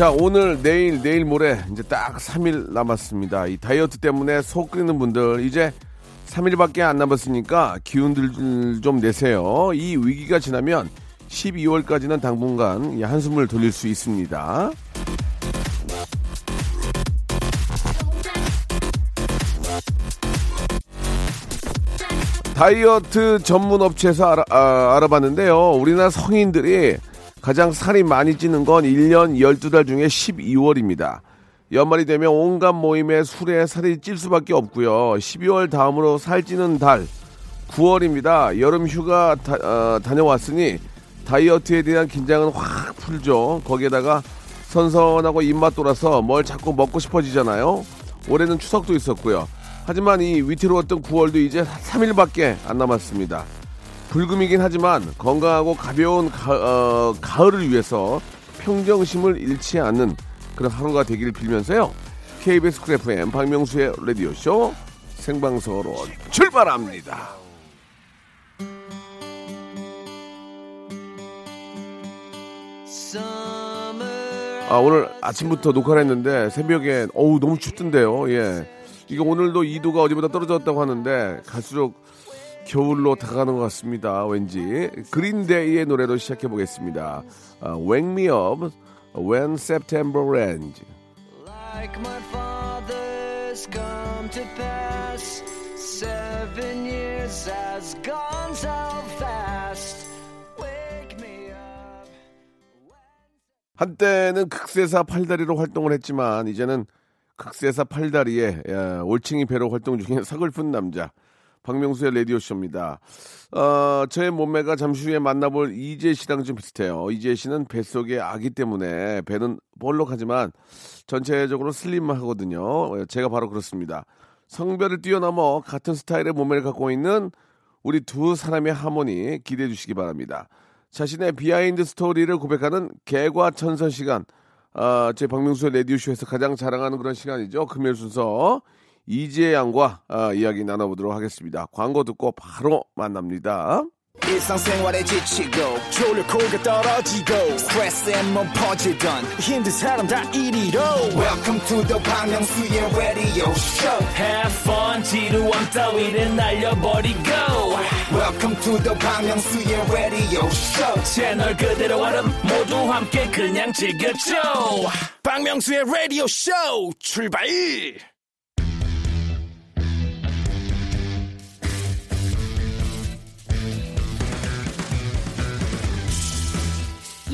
자, 오늘, 내일, 내일 모레 이제 딱 3일 남았습니다. 이 다이어트 때문에 속 끓이는 분들 이제 3일밖에 안 남았으니까 기운들 좀 내세요. 이 위기가 지나면 12월까지는 당분간 이 한숨을 돌릴 수 있습니다. 다이어트 전문 업체에서 알아, 아, 알아봤는데요. 우리나라 성인들이 가장 살이 많이 찌는 건 1년 12달 중에 12월입니다. 연말이 되면 온갖 모임에 술에 살이 찔 수밖에 없고요. 12월 다음으로 살찌는 달 9월입니다. 여름 휴가 다, 어, 다녀왔으니 다이어트에 대한 긴장은 확 풀죠. 거기에다가 선선하고 입맛 돌아서 뭘 자꾸 먹고 싶어지잖아요. 올해는 추석도 있었고요. 하지만 이 위태로웠던 9월도 이제 3일밖에 안 남았습니다. 불금이긴 하지만 건강하고 가벼운 가, 어, 가을을 위해서 평정심을 잃지 않는 그런 하루가 되기를 빌면서요. KBS 크래프엠 박명수의 라디오쇼 생방송으로 출발합니다. 아, 오늘 아침부터 녹화를 했는데 새벽에 어우 너무 춥던데요. 예. 이거 오늘도 2도가 어제보다 떨어졌다고 하는데 갈수록 겨울로 다가가는 것 같습니다. 왠지 그린데이의 노래로 시작해 보겠습니다. 아, Wake Me Up When September Rains. Like my father's come to pass, seven years has gone so fast. Wake me up. 한때는 극세사 팔다리로 활동을 했지만 이제는 극세사 팔다리에 예, 올챙이 배로 활동 중인 서글픈 남자 박명수의 라디오 쇼입니다. 어, 저의 몸매가 잠시 후에 만나볼 이재 씨랑 좀 비슷해요. 이재 씨는 뱃속에 아기 때문에 배는 볼록하지만 전체적으로 슬림하거든요. 제가 바로 그렇습니다. 성별을 뛰어넘어 같은 스타일의 몸매를 갖고 있는 우리 두 사람의 하모니 기대해 주시기 바랍니다. 자신의 behind story를 고백하는 개과천선 시간. 아, 제 박명수의 라디오쇼에서 가장 자랑하는 그런 시간이죠. 금요일 순서. 이지혜 양과 아, 이야기 나눠보도록 하겠습니다. 광고 듣고 바로 만납니다. 일상생활에 지치고, 졸려 코가 떨어지고, 스트레스에 몸 퍼지던, 힘든 사람 다 이리로. welcome to the Bang Myung-soo's radio show Have fun 지루함 따위를 날려버리고 welcome to the Bang Myung-soo's radio show 채널 그대로 얼음 모두 함께 그냥 즐겨줘 박명수의 radio show 출발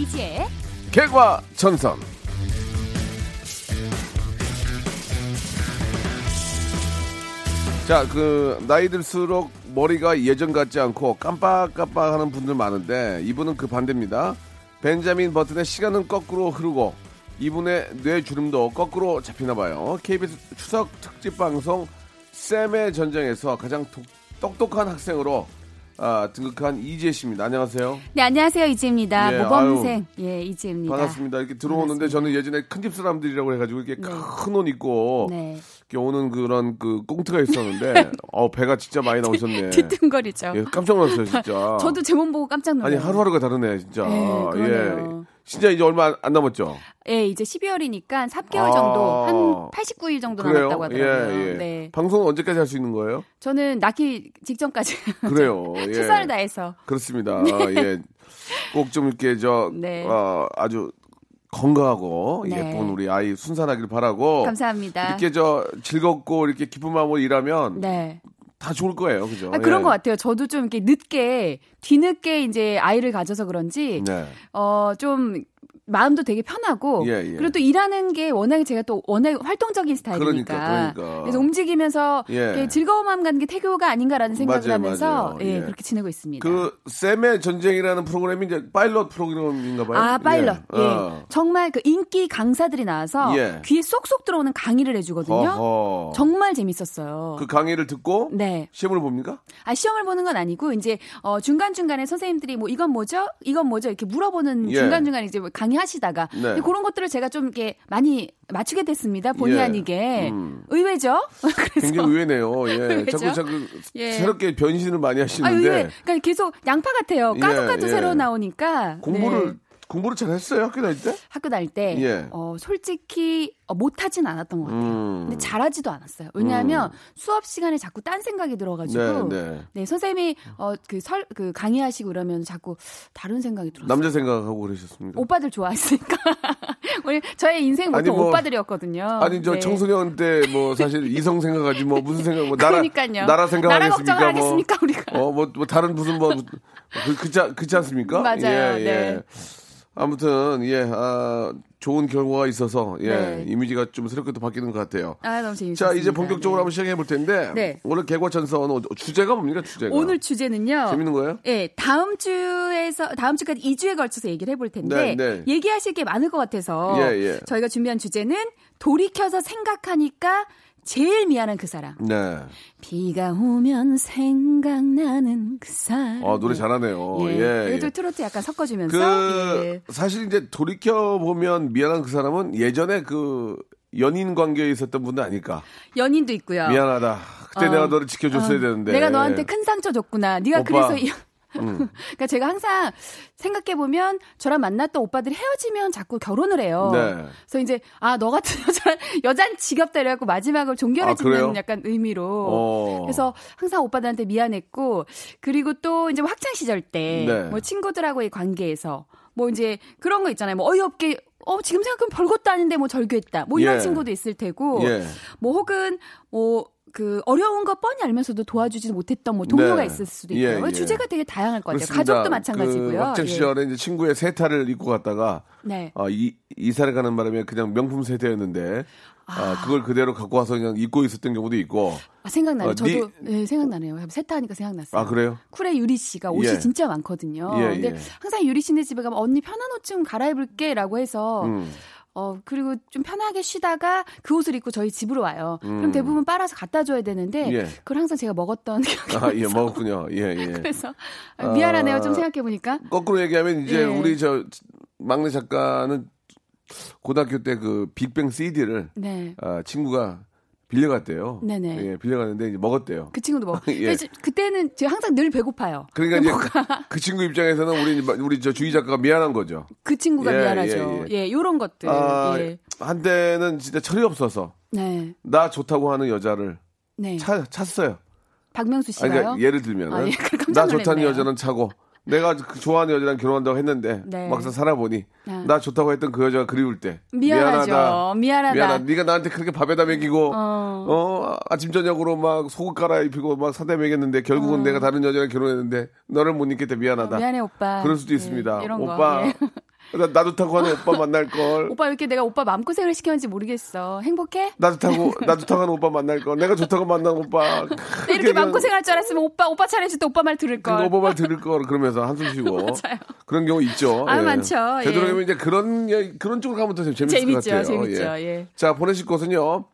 이지혜 개과 천선. 자, 그 나이 들수록 머리가 예전 같지 않고 깜빡깜빡하는 분들 많은데 이분은 그 반대입니다. 벤자민 버튼의 시간은 거꾸로 흐르고 이분의 뇌 주름도 거꾸로 잡히나 봐요. KBS 추석 특집 방송 쌤의 전쟁에서 가장 독- 똑똑한 학생으로 아, 등극한 이지혜 씨입니다. 안녕하세요. 네 안녕하세요 이지혜입니다 예, 모범생 예 이지혜입니다 반갑습니다. 이렇게 들어오는데 저는 예전에 큰집 사람들이라고 해가지고 이렇게 큰옷 입고 네 이렇게 오는 그런 그 꽁트가 있었는데 어 배가 진짜 많이 나오셨네. 뒤뚱거리죠 예, 깜짝 놀랐어요 진짜. 저도 제 몸 보고 깜짝 아니 놀랐어요 하루하루가 다르네 진짜. 네. 예. 진짜 이제 얼마 안- 안 남았죠. 예 이제 12월이니까 3개월 아. 정도 한 89일 정도 그래요? 남았다고 하더라고요 예, 예. 네 방송 언제까지 할 수 있는 거예요? 저는 낳기 직전까지 그래요. 예. 최선을 다해서 그렇습니다. 예. 꼭 좀 이렇게 저 네. 어, 아주 건강하고 네. 예쁜 우리 아이 순산하길 바라고. 감사합니다 이렇게 저 즐겁고 이렇게 기쁜 마음으로 일하면 네 다 좋을 거예요, 그죠? 아, 그런 예. 것 같아요. 저도 좀 이렇게 늦게 뒤늦게 이제 아이를 가져서 그런지 네. 어좀 마음도 되게 편하고 예, 예. 그리고 또 일하는 게 워낙에 제가 또 워낙 활동적인 스타일이니까 그러니까, 그러니까. 래서 움직이면서 예. 이렇게 즐거움만 가는 게 태교가 아닌가라는 생각을 맞아요, 하면서 맞아요. 예, 예. 그렇게 지내고 있습니다. 그 쌤의 전쟁이라는 프로그램이 이제 파일럿 프로그램인가 봐요. 아, 파일럿. 예. 어. 정말 그 인기 강사들이 나와서 예. 귀에 쏙쏙 들어오는 강의를 해주거든요. 어허. 정말 재밌었어요. 그 강의를 듣고 네. 시험을 봅니까? 아, 시험을 보는 건 아니고, 이제, 어, 중간 중간에 선생님들이 뭐, 이건 뭐죠? 이건 뭐죠? 이렇게 물어보는 예. 중간 중간에 이제 뭐 강의 하시다가. 네. 그런 것들을 제가 좀 이렇게 많이 맞추게 됐습니다. 본의 예. 아니게. 음. 의외죠? 굉장히 의외네요. 예. 자꾸 자꾸 예. 새롭게 변신을 많이 아, 하시는데 의외. 그러니까 계속 양파 같아요. 까두까두 예, 새로 예. 나오니까. 공부를 네. 공부를 잘 했어요 학교 다닐 때? 학교 다닐 때, 예. 어, 솔직히, 어, 못하진 않았던 것 같아요. 음. 근데 잘하지도 않았어요. 왜냐하면 수업 시간에 자꾸 딴 생각이 들어가지고. 네, 네. 네, 선생님이 어그설그 강의하시고 이러면 자꾸 다른 생각이 들었어요. 남자 생각하고 그러셨습니까? 오빠들 좋아했으니까. 우리 저의 인생 아니, 뭐- 오빠들이었거든요. 아니 저 네. 청소년 때 뭐 사실 이성 생각하지 뭐 무슨 생각 뭐 나라 그러니까요. 나라 생각하겠습니까? 나라 걱정을 하겠습니까, 우리가? 어뭐 뭐 다른 무슨 뭐 그, 그치, 않- 그치 않습니까? 맞아요. 예, 예. 네. 아무튼 예 아, 좋은 결과가 있어서 예 네. 이미지가 좀 새롭게 또 바뀌는 것 같아요. 아, 너무 재밌었습니다. 자 이제 본격적으로 네. 한번 시작해 볼 텐데 네. 오늘 개과천선 어, 주제가 뭡니까 주제가? 오늘 주제는요. 재밌는 거예요? 예, 다음 주에서 다음 주까지 2주에 걸쳐서 얘기를 해볼 텐데 네, 네. 얘기하실 게 많을 것 같아서 예, 예. 저희가 준비한 주제는 돌이켜서 생각하니까 제일 미안한 그 사람. 네. 비가 오면 생각나는 그 사람. 아 노래 잘하네요. 예. 예. 예. 트로트 약간 섞어주면서. 그 예. 사실 이제 돌이켜 보면 미안한 그 사람은 예전에 그 연인 관계에 있었던 분도 아닐까. 연인도 있고요. 미안하다. 그때 어. 내가 너를 지켜줬어야 어, 되는데. 내가 너한테 큰 상처 줬구나. 네가 오빠. 음. 그래서 이- 그러니까 제가 항상 생각해 보면 저랑 만났던 오빠들이 헤어지면 자꾸 결혼을 해요. 네. 그래서 이제 아 너 같은 여자 여잔 지겹다 이래갖고 마지막을 종결해 아? 주는 약간 의미로. 어. 그래서 항상 오빠들한테 미안했고 그리고 또 이제 뭐 학창 시절 때 네. 뭐 친구들하고의 관계에서 뭐 이제 그런 거 있잖아요. 뭐 어이없게 어 지금 생각하면 별것도 아닌데 뭐 절교했다. 뭐 이런 예. 친구도 있을 테고 예. 뭐 혹은 뭐 그 어려운 거 뻔히 알면서도 도와주지 못했던 뭐 동료가 네. 있을 수도 예, 있고요. 예. 주제가 되게 다양할 것 같아요. 그렇습니다. 가족도 마찬가지고요. 그 학창 예. 시절에 이제 친구의 세타를 입고 갔다가 네. 아, 이, 이사를 가는 바람에 그냥 명품 세타였는데 아, 그걸 그대로 갖고 와서 그냥 입고 있었던 경우도 있고. 아, 생각나요. 어, 저도 네, 생각나네요. 세타하니까 생각났어요. 아, 그래요? 쿨의 유리 씨가 옷이 예. 진짜 많거든요. 예, 근데 예. 항상 유리 씨네 집에 가면 언니 편한 옷 좀 갈아입을게 라고 해서 음. 어 그리고 좀 편하게 쉬다가 그 옷을 입고 저희 집으로 와요. 음. 그럼 대부분 빨아서 갖다 줘야 되는데 예. 그걸 항상 제가 먹었던 기억이 아, 예, 먹었군요. 예, 예. 그래서 아, 미안하네요. 좀 생각해 보니까. 거꾸로 얘기하면 이제 예. 우리 저 막내 작가는 고등학교 때 그 빅뱅 CD를 네. 아, 친구가 빌려갔대요. 네네. 예, 빌려갔는데 이제 먹었대요. 그 친구도 먹. 예. 그때는 제가 항상 늘 배고파요. 그러니까 이제 그 친구 입장에서는 우리 우리 저 주희 작가가 미안한 거죠. 그 친구가 예, 미안하죠. 예, 예, 요런 것들. 아, 예. 한때는 진짜 철이 없어서 네. 나 좋다고 하는 여자를 네. 차, 찼어요. 박명수 아니, 씨가요? 그러니까 예를 들면 아, 예, 나 좋다는. 여자는 차고 내가 그 좋아하는 여자랑 결혼한다고 했는데 네. 막상 살아보니 아. 나 좋다고 했던 그 여자가 그리울 때 미안하죠. 미안하다. 미안하다. 미안하다. 네가 나한테 그렇게 밥에다 먹이고 어. 어, 아침 저녁으로 막 속옷 갈아입히고 막 사다 먹였는데 결국은 어. 내가 다른 여자랑 결혼했는데 너를 못 잊겠다 미안하다. 미안해 오빠. 그럴 수도 예, 있습니다. 오빠 거. 예. 나, 나도 타고 하는 오빠 만날 걸. 오빠 왜 이렇게 내가 오빠 마음고생을 시켰는지 모르겠어. 행복해? 나도 타고 나도 타고 하는 오빠 만날 걸. 내가 좋다고 만난 오빠. 내 이렇게 마음고생할 줄 알았으면 오빠 오빠 차례줄 때 오빠 말 들을 걸. 오빠 말 들을 걸 그러면서 한숨 쉬고 맞아요. 그런 경우 있죠. 아, 많죠. 예. 되도록이면 이제 그런 예, 그런 쪽으로 가면 더 재밌을 재밌죠, 것 같아요. 재밌죠, 예. 자 보내실 곳은요.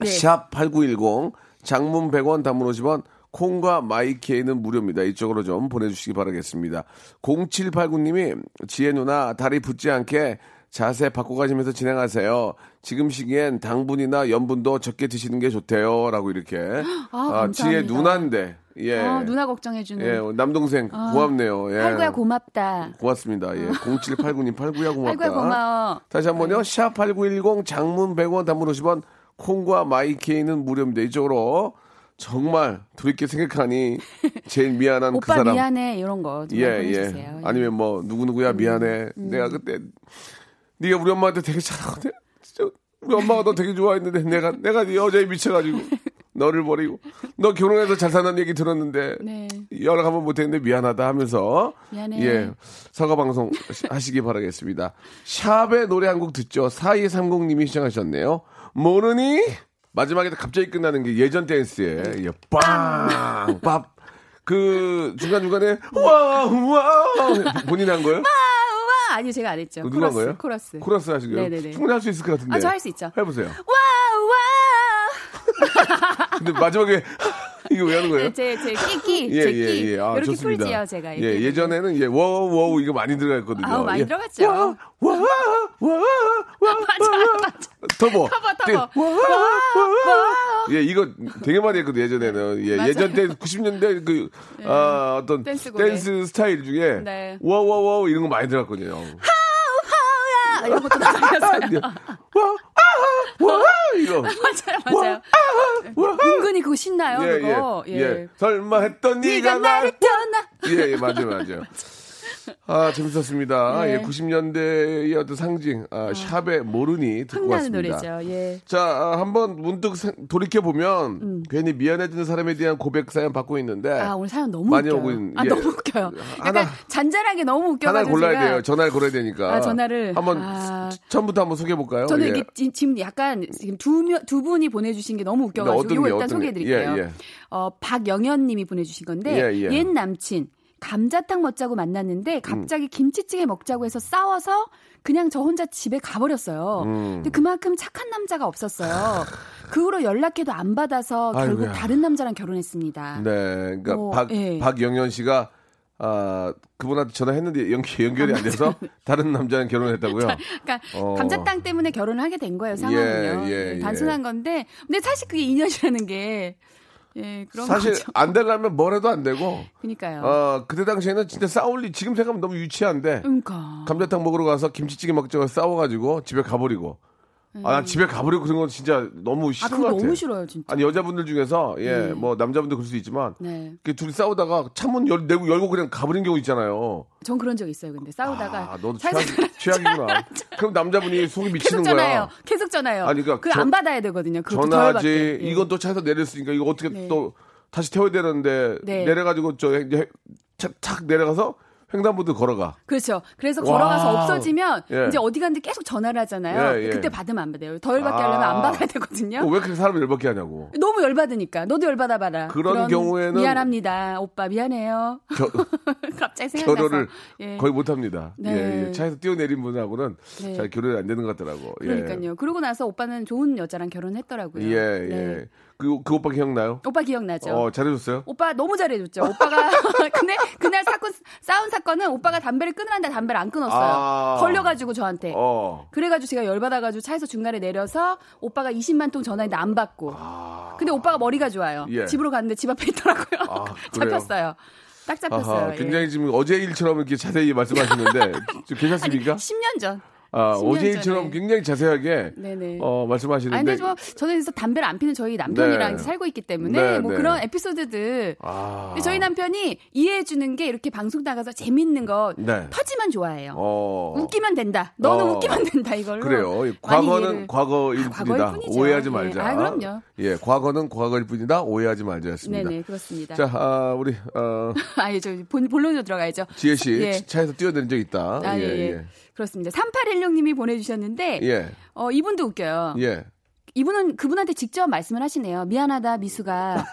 네. 샵 #8910 장문 100원, 단문 50원. 콩과 마이케이는 무료입니다. 이쪽으로 좀 보내주시기 바라겠습니다. 0789님이 지혜 누나 다리 붓지 않게 자세 바꿔가시면서 진행하세요. 지금 시기엔 당분이나 염분도 적게 드시는 게 좋대요. 라고 이렇게. 아, 지혜 감사합니다. 누나인데. 예. 아, 누나 걱정해주는. 예, 남동생 고맙네요. 예. 팔구야 고맙다. 고맙습니다. 예. 0789님 팔구야 고맙다. 팔구야 고마워. 다시 한 번요. 샵8910 장문 100원 단문 50원 콩과 마이케이는 무료입니다. 이쪽으로 정말 돌이켜 생각하니 제일 미안한 그 오빠 사람. 미안해 이런 거좀 예, 보내주세요. 예. 예. 아니면 뭐 누구 누구야 미안해. 내가 그때 네가 우리 엄마한테 되게 잘하고 내- 진짜 우리 엄마가 너 되게 좋아했는데 내가 내가 네 여자에 미쳐가지고 너를 버리고 너 결혼해서 잘 사는 얘기 들었는데 네. 연락 한번 못했는데 미안하다 하면서 미안해. 예 사과 방송 하시기 바라겠습니다. 샵의 노래 한 곡 듣죠. 4230님이 신청하셨네요. 모르니 마지막에 갑자기 끝나는 게 예전 댄스에 예, 빵! 밥! 그 중간중간에 와 와 본인 한 거예요? 우와 아니요 제가 안 했죠. 누가 한 코러스, 거예요? 코러스. 코러스 하시고요. 네네네. 충분히 할 수 있을 것 같은데. 아, 저 할 수 있죠. 해보세요. 와우 근데 마지막에 이거 왜 하는 거예요? 와우. 제제 끼끼 예, 제 예, 끼. 예. 아, 이렇게 좋습니다. 풀지요 제가. 예, 이렇게. 예전에는 예, 워우, 워우 이거 많이 들어갔거든요. 아우, 많이 예. 들어갔죠. 와, 와, 와, 와, 와, 맞아요, 맞아요. 터보. 터보, 터보. 예, 와, 와, 와. 예, 이거 되게 많이 했거든요, 예전에는. 예, 맞아요. 예전 때 90년대 그, 아, 어떤 댄스. 댄스 스타일 중에 네. 와, 와, 와, 이런 거 많이 들어갔거든요. 아, 이런 것도. 예. 와, 아, 와, 이거. 맞아요, 맞아요. 와, 은근히 그거 신나요, 예, 그거. 예, 예. 설마 했던 네가 네가 나를 날 떠나. 예, 예, 맞아요, 맞아요. 아, 재밌었습니다. 네. 예, 90년대의 어떤 상징, 아, 팝의 모르니 듣고 왔습니다. 노래죠. 예. 자, 아, 한번 문득 돌이켜 보면 괜히 미안해지는 사람에 대한 고백 사연 받고 있는데 음. 아, 오늘 사연 너무 많이 웃겨요. 오고 있는- 아, 예. 너무 웃겨요. 약간 하나- 잔잔하게 너무 하나를 웃겨가지고 골라야 제가 돼요. 전화를 걸어야 되니까. 아, 전화를. 한번 아. 처음부터 한번 소개해 볼까요? 저는 예. 이게 지- 지금 약간 지금 두, 명- 두 분이 보내 주신 게 너무 네, 웃겨 가지고 어떤 이거 게, 일단 어떤 게? 소개해 드릴게요. 예, 예. 어, 박영현 님이 보내 주신 건데 예, 예. 옛 남친 감자탕 먹자고 만났는데 갑자기 김치찌개 먹자고 해서 싸워서 그냥 저 혼자 집에 가버렸어요. 음. 근데 그만큼 착한 남자가 없었어요. 그 후로 연락해도 안 받아서 결국 아이고야. 다른 남자랑 결혼했습니다. 네, 그러니까 어, 박 예. 박영현 씨가 아 그분한테 전화했는데 연, 연결이 안 돼서 다른 남자랑 결혼했다고요. 그러니까 어. 감자탕 때문에 결혼을 하게 된 거예요 상황은요. 예, 예, 예, 단순한 건데 근데 사실 그게 인연이라는 게 예, 그런 사실 거죠. 안 되려면 뭘 해도 안 되고. 그러니까요. 어 그때 당시에는 진짜 싸울 리 지금 생각하면 너무 유치한데 그러니까. 감자탕 먹으러 가서 김치찌개 먹자고 싸워가지고 집에 가버리고. 아, 난 집에 가버리고 그런 건 진짜 너무 아, 싫은 그거 것 같아. 너무 싫어요, 진짜. 아니 여자분들 중에서 예뭐 남자분들 그럴 수 있지만 네. 그 둘이 싸우다가 창문 열, 내고 열고 그냥 가버린 경우 있잖아요. 전 그런 적 있어요, 근데 싸우다가. 아 너도 살살 최악, 최악이구나. 그럼 남자분이 속이 미치는 계속 전화해요. 거야. 계속 전화해요. 아니, 그러니까 그거 전- 안 받아야 되거든요. 받게. 예. 이건 또 차에서 내렸으니까 이거 어떻게 네. 또 다시 태워야 되는데 네. 내려가지고 저착 내려가서 횡단보도 걸어가. 그렇죠. 그래서. 걸어가서 없어지면 예. 이제 어디 갔는데 계속 전화를 하잖아요. 예, 예. 그때 받으면 안 받아요. 더 열받게 아. 하려면 안 받아야 되거든요. 어, 왜 그렇게 사람을 열받게 하냐고. 너무 열받으니까. 너도 열받아 봐라. 그런 경우에는- 미안합니다. 오빠 미안해요. 겨, 갑자기 생각나서. 결혼을 예. 거의 못 합니다. 네. 예, 예. 차에서 뛰어내린 분하고는 네. 잘 결혼이 안 되는 것 같더라고. 예. 그러니까요. 그러고 나서 오빠는 좋은 여자랑 결혼했더라고요. 예, 예. 네. 그, 그 오빠 기억나요? 오빠 기억나죠? 어, 잘해줬어요? 오빠 너무 잘해줬죠. 오빠가 근데 그날 사건 싸운 사건은 오빠가 담배를 끊으란데 담배를 안 끊었어요. 아. 걸려가지고 저한테. 어. 그래가지고 제가 열받아가지고 차에서 중간에 내려서 오빠가 20만 통 전화했는데 안 받고. 근데 오빠가 머리가 좋아요. 예. 집으로 갔는데 집 앞에 있더라고요. 아? 잡혔어요. 딱 잡혔어요. 아하, 예. 굉장히 지금 어제 일처럼 이렇게 자세히 말씀하시는데, 괜찮습니까? 10년 전. 아, 10년 어제 일처럼 전에. 굉장히 자세하게 네네. 어, 말씀하시는데. 아니, 근데 뭐, 저는 그래서 담배를 안 피는 저희 남편이랑 네. 살고 있기 때문에, 네, 뭐 네. 그런 에피소드들. 아. 저희 남편이 이해해주는 게 이렇게 방송 나가서 재밌는 거 네. 터지면 좋아해요. 어. 웃기면 된다. 너는 어. 웃기면 된다, 이걸로. 그래요. 과거는 이해를- 과거일 아, 뿐이다. 오해하지 예. 말자. 아, 그럼요. 예, 과거는 과거일 뿐이다. 오해하지 말자였습니다. 네네, 그렇습니다. 자, 아, 우리 어, 아, 예, 저 본, 본론으로 들어가야죠. 지혜 씨 예. 차에서 뛰어내린 적 있다. 아, 예, 예. 그렇습니다. 3816님이 보내주셨는데, 예. 어, 이분도 웃겨요. 예. 이분은 그분한테 직접 말씀을 하시네요. 미안하다, 미수가.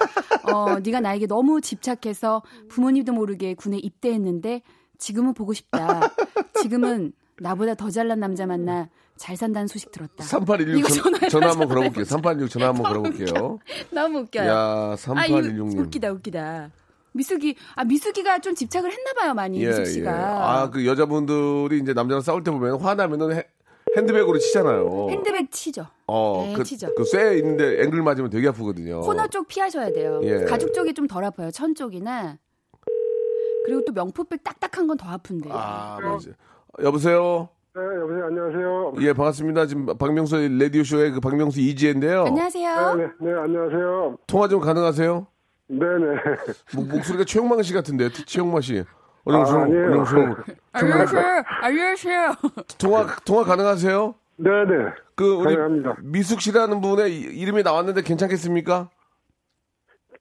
어, 네가 나에게 너무 집착해서 부모님도 모르게 군에 입대했는데 지금은 보고 싶다. 지금은 나보다 더 잘난 남자 만나 잘 산다는 소식 들었다. 3816 이거 전, 전화해서 전화 한번. 걸어볼게요. 3816 전화 한번 걸어볼게요. 너무 웃겨 요. 야, 아, 이거 3816님. 웃기다, 웃기다. 미숙이, 아, 미숙이가 좀 집착을 했나 봐요, 많이, 예, 미숙 예. 씨가. 아, 그 여자분들이 이제 남자랑 싸울 때 보면 화나면은 헤- 핸드백으로 치잖아요. 핸드백 치죠. 어, 네, 그, 치죠. 그쇠 있는데 앵글 맞으면 되게 아프거든요. 코너 쪽 피하셔야 돼요. 예. 가죽 쪽이 좀 덜 아파요. 천 쪽이나. 그리고 또 명품백 딱딱한 건 더 아픈데. 아, 맞아. 여보세요? 네, 여보세요. 안녕하세요. 예, 반갑습니다. 지금 박명수 라디오 쇼의 그 박명수 이지혜인데요. 안녕하세요. 네, 네, 네, 안녕하세요. 통화 좀 가능하세요? 네, 네. 목, 목소리가 최영만 씨 같은데, 최영만 씨. 아, 어영수, 아니에요. 어영수. 안녕하세요. 안녕하세요. 통화, 통화 가능하세요? 네, 네. 그, 우리 가능합니다. 미숙 씨라는 분의 이- 이름이 나왔는데 괜찮겠습니까?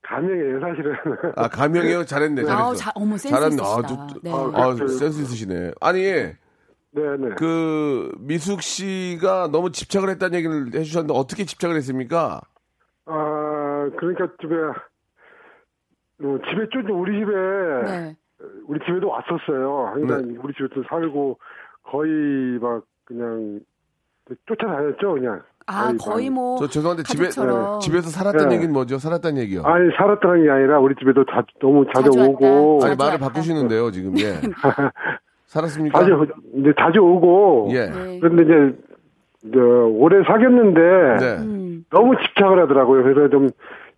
가명이에요, 사실은. 아, 가명이요? 잘했네. 잘했어. 아우, 자, 어머 센스 잘했네. 있으시다. 아, 저- 네. 아, 아, 그- 센스 있으시네. 아니, 네네. 그, 미숙 씨가 너무 집착을 했다는 얘기를 해주셨는데, 어떻게 집착을 했습니까? 아, 그러니까 집에, 어, 집에 쫓 우리 집에, 네. 우리 집에도 왔었어요. 항상 네. 우리 집에도 살고, 거의 막, 그냥, 쫓아다녔죠, 그냥. 아 거의 뭐저 죄송한데 집에, 가족처럼. 집에서 살았던 네. 얘기는 뭐죠? 살았다는 얘기요? 아니, 살았다는 게 아니라, 우리 집에도 자, 너무 자주, 자주 오고, 왔다. 아니, 자주 말을 왔다. 바꾸시는데요, 지금. 예. 살았습니까? 자주, 이제 자주 오고, 예. 네. 그런데 이제, 저, 오래 사귀었는데, 네. 음. 너무 집착을 하더라고요. 그래서 좀,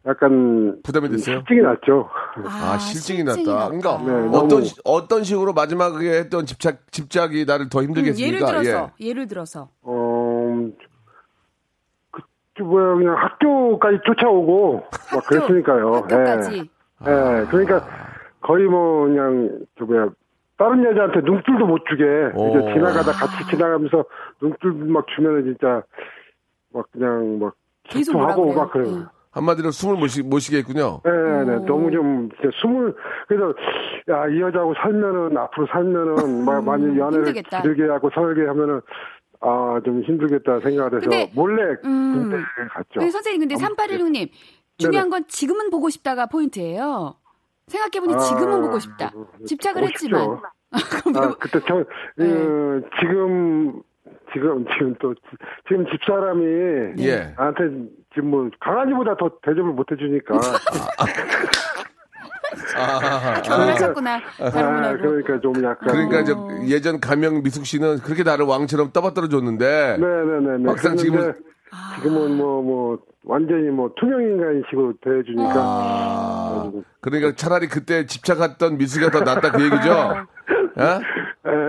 약간, 부담이 됐어요? 실증이 났죠. 아, 실증이 났다. 그러니까 네, 어떤 어떤 식으로 마지막에 했던 집착 집착이 나를 더 힘들게 음, 예를 했습니까? 들어서 예 를 들어서 어, 그, 저 뭐야, 그냥 학교까지 쫓아오고, 막 그랬으니까요. 학교까지 예, 예, 그러니까 거의 뭐, 그냥, 저 뭐야, 다른 여자한테 눈길도 못 주게, 오. 이제 지나가다 같이 지나가면서 눈길 막 주면은 진짜, 막 그냥 막, 계속 하고? 막 그래요. 응. 한마디로 숨을 못, 쉬, 못 쉬게 했군요. 네, 네, 오. 너무 좀, 진짜 숨을, 그래서, 야, 이 여자하고 살면은, 앞으로 살면은, 막 많이 연애를 음, 힘들겠다. 길게 하고 설계 하면은, 아, 좀 힘들겠다 생각을 해서, 근데, 몰래 음. 군대 갔죠. 근데 선생님 근데 3816님 중요한 건 지금은 보고 싶다가 포인트예요. 생각해보니 아, 지금은 보고 싶다. 집착을 보고 했지만. 아, 그때 저, 네. 어, 지금, 지금, 지금 또, 지- 지금 집사람이, 예. 나한테 지금 뭐, 강아지보다 더 대접을 못 해주니까. 아, 결혼하셨구나. 아. 그러니까 좀 약간. 그러니까 이제 어. 예전 가명 미숙 씨는 그렇게 나를 왕처럼 떠받들어 줬는데 네네네. 막상 지금은- 지금은 뭐, 뭐, 완전히 뭐, 투명인간 식으로 대해주니까. 아, 그러니까 차라리 그때 집착했던 미숙이가 더 낫다 그 얘기죠. 예?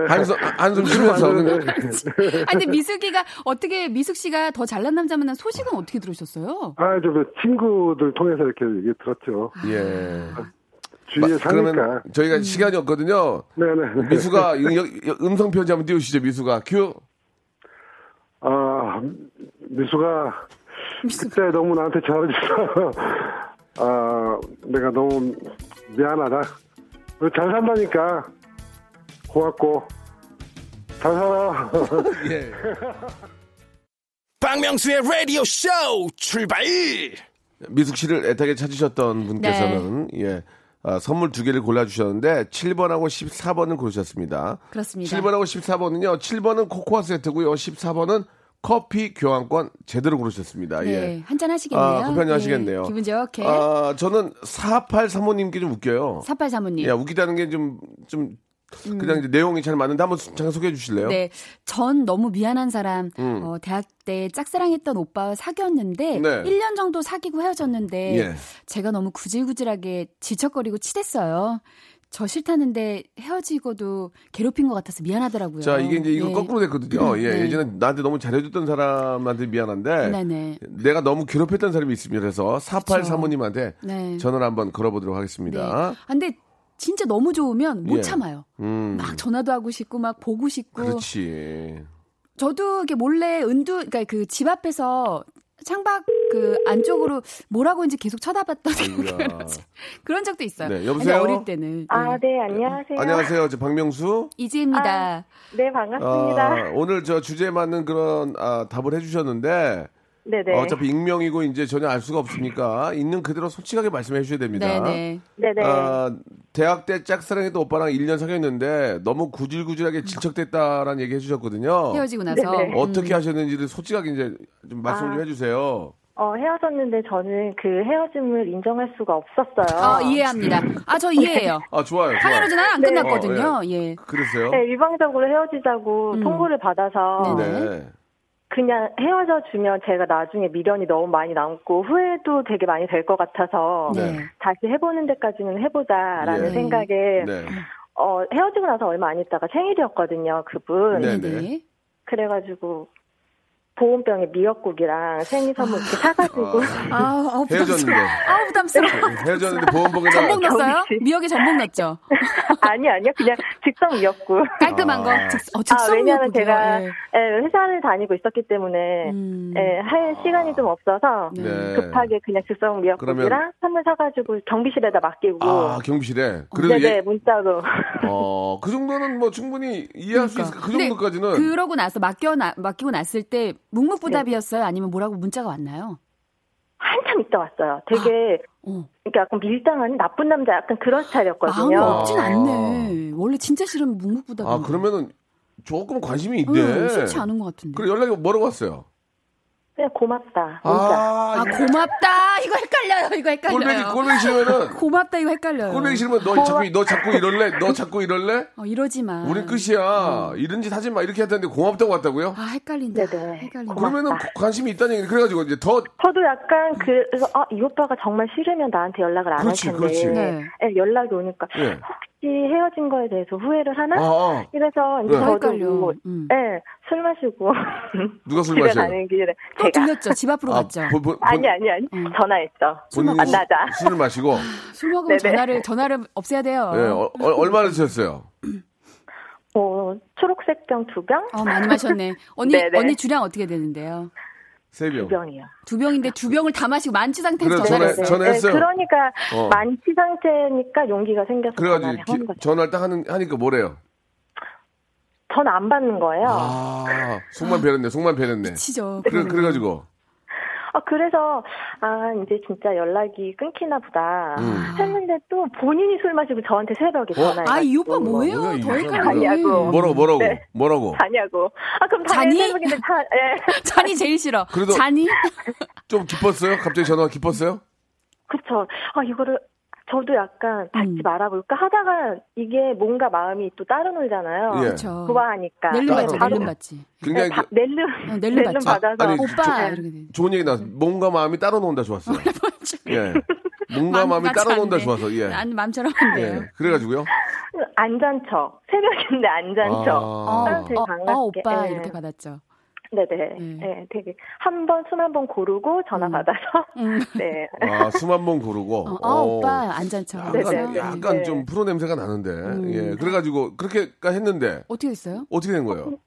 한숨 한숨 쉬면서 그냥 아니 근데 미숙이가 어떻게 미숙 씨가 더 잘난 남자 만난 소식은 어떻게 들으셨어요? 아, 저뭐 친구들 통해서 이렇게 얘기 들었죠. 예. 주위에 마- 사니까. 그러면 저희가 시간이 없거든요. 네네. 미수가 음성 편지 한번 띄우시죠. 미수가 큐. 아, 미수가 그때 너무 나한테 잘해줘서 아, 내가 너무 미안하다. 잘 산다니까 고맙고 잘 살아. 예. 박명수의 라디오 쇼 출발! 미숙 씨를 애타게 찾으셨던 분께서는 예. 아, 선물 두 개를 골라주셨는데 7번하고 14번을 고르셨습니다. 그렇습니다. 7번하고 14번은요. 7번은 코코아 세트고요. 14번은 커피 교환권 제대로 고르셨습니다. 네, 예. 한잔 하시겠네요. 아, 커피 한잔 하시겠네요. 예, 기분 좋게. 아, 저는 4835님께 좀 웃겨요. 사팔 사모님. 야, 웃기다는 게 좀, 좀, 그냥 이제 내용이 잘 맞는데 한번 잠깐 소개해 주실래요? 음. 네, 전 너무 미안한 사람. 음. 어, 대학 때 짝사랑했던 오빠와 사귀었는데 네. 1년 정도 사귀고 헤어졌는데 예. 제가 너무 구질구질하게 지척거리고 치댔어요. 저 싫다는데 헤어지고도 괴롭힌 것 같아서 미안하더라고요. 자, 이게 이제 이거 네. 거꾸로 됐거든요. 예, 네. 예전에 나한테 너무 잘해줬던 사람한테 미안한데. 네네. 내가 너무 괴롭혔던 사람이 있습니다. 그래서 4835님한테 네. 전화를 한번 걸어보도록 네. 하겠습니다. 아, 근데 진짜 너무 좋으면 못 예. 참아요. 음, 막 전화도 하고 싶고 막 보고 싶고. 그렇지. 저도 이렇게 몰래 은두 그러니까 그 집 앞에서 창밖 그 안쪽으로 뭐라고 이제 계속 쳐다봤던. 그런 적도 있어요. 네, 여보세요? 아니, 어릴 때는. 아, 네. 네, 안녕하세요. 안녕하세요. 저 박명수. 이지입니다. 네, 반갑습니다. 아, 오늘 저 주제에 맞는 그런 아, 답을 해 주셨는데 네네. 어차피 익명이고 이제 전혀 알 수가 없으니까 있는 그대로 솔직하게 말씀해 주셔야 됩니다. 네네. 네네. 아, 대학 때 짝사랑했던 오빠랑 1년 사귀었는데 너무 구질구질하게 질척댔다라는 얘기 해주셨거든요. 헤어지고 나서 네네. 어떻게 하셨는지를 솔직하게 이제 좀 말씀 좀 아. 해주세요. 어, 헤어졌는데 저는 그 헤어짐을 인정할 수가 없었어요. 아, 이해합니다. 아, 저 이해해요. 아 좋아요. 좋아요. 당연히 전화 안 네. 끝났거든요. 예. 그랬어요? 네, 일방적으로 헤어지자고 음. 통보를 받아서. 네. 그냥 헤어져 주면 제가 나중에 미련이 너무 많이 남고 후회도 되게 많이 될 것 같아서 네. 다시 해보는 데까지는 해보자라는 예. 생각에 네. 어, 헤어지고 나서 얼마 안 있다가 생일이었거든요, 그분. 네. 네네. 그래가지고 보온병에 미역국이랑 생일 선물 이렇게 사가지고 아, 어, 헤어졌는데. 부담스러워. 아, 부담스러워. 헤어졌는데 보험복에다 전복 넣었어요? 미역에 전복 넣었죠? 아니 아니요 그냥 즉석 미역국. 깔끔한 거. 아. 즉, 어, 아, 즉석 왜냐하면 미역국이요. 제가 예. 예, 회사를 다니고 있었기 때문에 음. 예, 할 시간이 좀 없어서 네. 급하게 그냥 즉석 미역국이랑 그러면- 선물 사가지고 경비실에다 맡기고 아, 경비실에. 그래도 네네 얘, 문자로 어, 그 정도는 뭐 충분히 이해할 수 있을 그 정도까지는 그러고 나서 맡겨 나, 맡기고 났을 때 묵묵부답이었어요? 아니면 뭐라고 문자가 왔나요? 한참 있다 왔어요. 되게 어. 그러니까 약간 밀당하는 나쁜 남자 약간 그런 마음이 스타일이었거든요. 없진 아. 않네. 원래 진짜 싫으면 묵묵부답. 아, 그러면은 조금 관심이 있네. 응, 싫지 않은 것 같은데. 그래 연락이 뭐라고 왔어요? 그냥 고맙다. 문자. 아, 아, 고맙다. 이거 헷갈려요. 이거 헷갈려요. 꼴배기 꼴배기 싫으면은 고맙다. 이거 헷갈려요. 꼴배기 싫으면 너 자꾸 너 자꾸 이럴래? 너 자꾸 이럴래? 어, 이러지 마. 우린 끝이야. 이런 짓 하지 마. 이렇게 했다는데 고맙다고 왔다고요? 아, 헷갈린다. 네네. 헷갈린다. 고맙다. 그러면은 관심이 있다는 얘기. 그래가지고 이제 더 저도 약간 그래서 아, 이 오빠가 정말 싫으면 나한테 연락을 안할 그렇지, 텐데 그렇지. 네. 예, 연락이 오니까 예. 혹시 헤어진 거에 대해서 후회를 하나? 아, 아. 이래서 이제 네. 저도 헷갈려. 뭐, 음. 예, 술 마시고 누가 술 마셔요? 가는 길에 또 제가 들렸죠. 집 앞으로 갔죠. 보- 보- 본- 아니 아니 아니 음. 전화했죠. 본인이 만나자. 술- 술을 마시고 술 먹으면 네네. 전화를 전화를 없애야 돼요. 예, 어, 어, 얼마나 드셨어요? 어, 초록색 병 두 병? 어, 많이 마셨네. 언니 네네. 언니 주량 어떻게 되는데요? 세두 병. 병이요. 두 병인데 두 병을 다 마시고 만취 상태에서 그래, 전화를 전화- 했어요. 전화했어요. 그러니까 어. 만취 상태니까 용기가 생겨서 그래가지고 전화를 기- 하는 거죠. 전화를 딱 하는, 하니까 뭐래요? 전화 안 받는 거예요. 아, 속만 배렸네, 속만 배렸네. 치죠. 그래, 그래가지고. 아, 그래서, 아, 이제 진짜 연락이 끊기나 보다. 음. 했는데 또 본인이 술 마시고 저한테 새벽에 전화해. 아, 이 오빠 뭐예요? 뭐야, 이더 오빠. 헷갈리네. 아니야고. 뭐라고, 뭐라고, 네. 뭐라고. 자냐고. 아, 그럼 자니? 새벽인데 자, 예. 잔이 제일 싫어. 그래도- 잔이? 좀 기뻤어요? 갑자기 전화가 기뻤어요? 그쵸. 아, 이거를, 저도 약간 받지 음. 말아볼까 하다가 이게 뭔가 마음이 또 따로 놀잖아요. 예. 그렇죠. 좋아하니까. 넬름 따로 받지, 넬름 받지. 굉장히 네, 바- 그- 넬름, 어, 넬름 받지. 받아서. 아니, 오빠 돼. 좋은 얘기 나왔어. 몸과 마음이 따로 논다 좋았어요. 예. 몸과 마음이 같지 따로 논다. 좋아서, 예. 난 마음처럼 안 돼요. 예. 그래가지고요. 안 잔 척. 새벽인데 안 잔 척. 어, 아, 어, 반갑게. 어, 오빠 예. 이렇게 받았죠. 네네. 음. 네, 되게 한 번 숨 한 번 고르고 전화 음. 받아서 음. 네. 아, 숨 한 번 고르고. 어, 어, 어. 오빠 안잔 척. 약간, 네네. 약간 네. 좀 프로 냄새가 나는데. 음. 예. 그래가지고, 그렇게까 했는데, 어떻게 됐어요? 어떻게 된 거예요?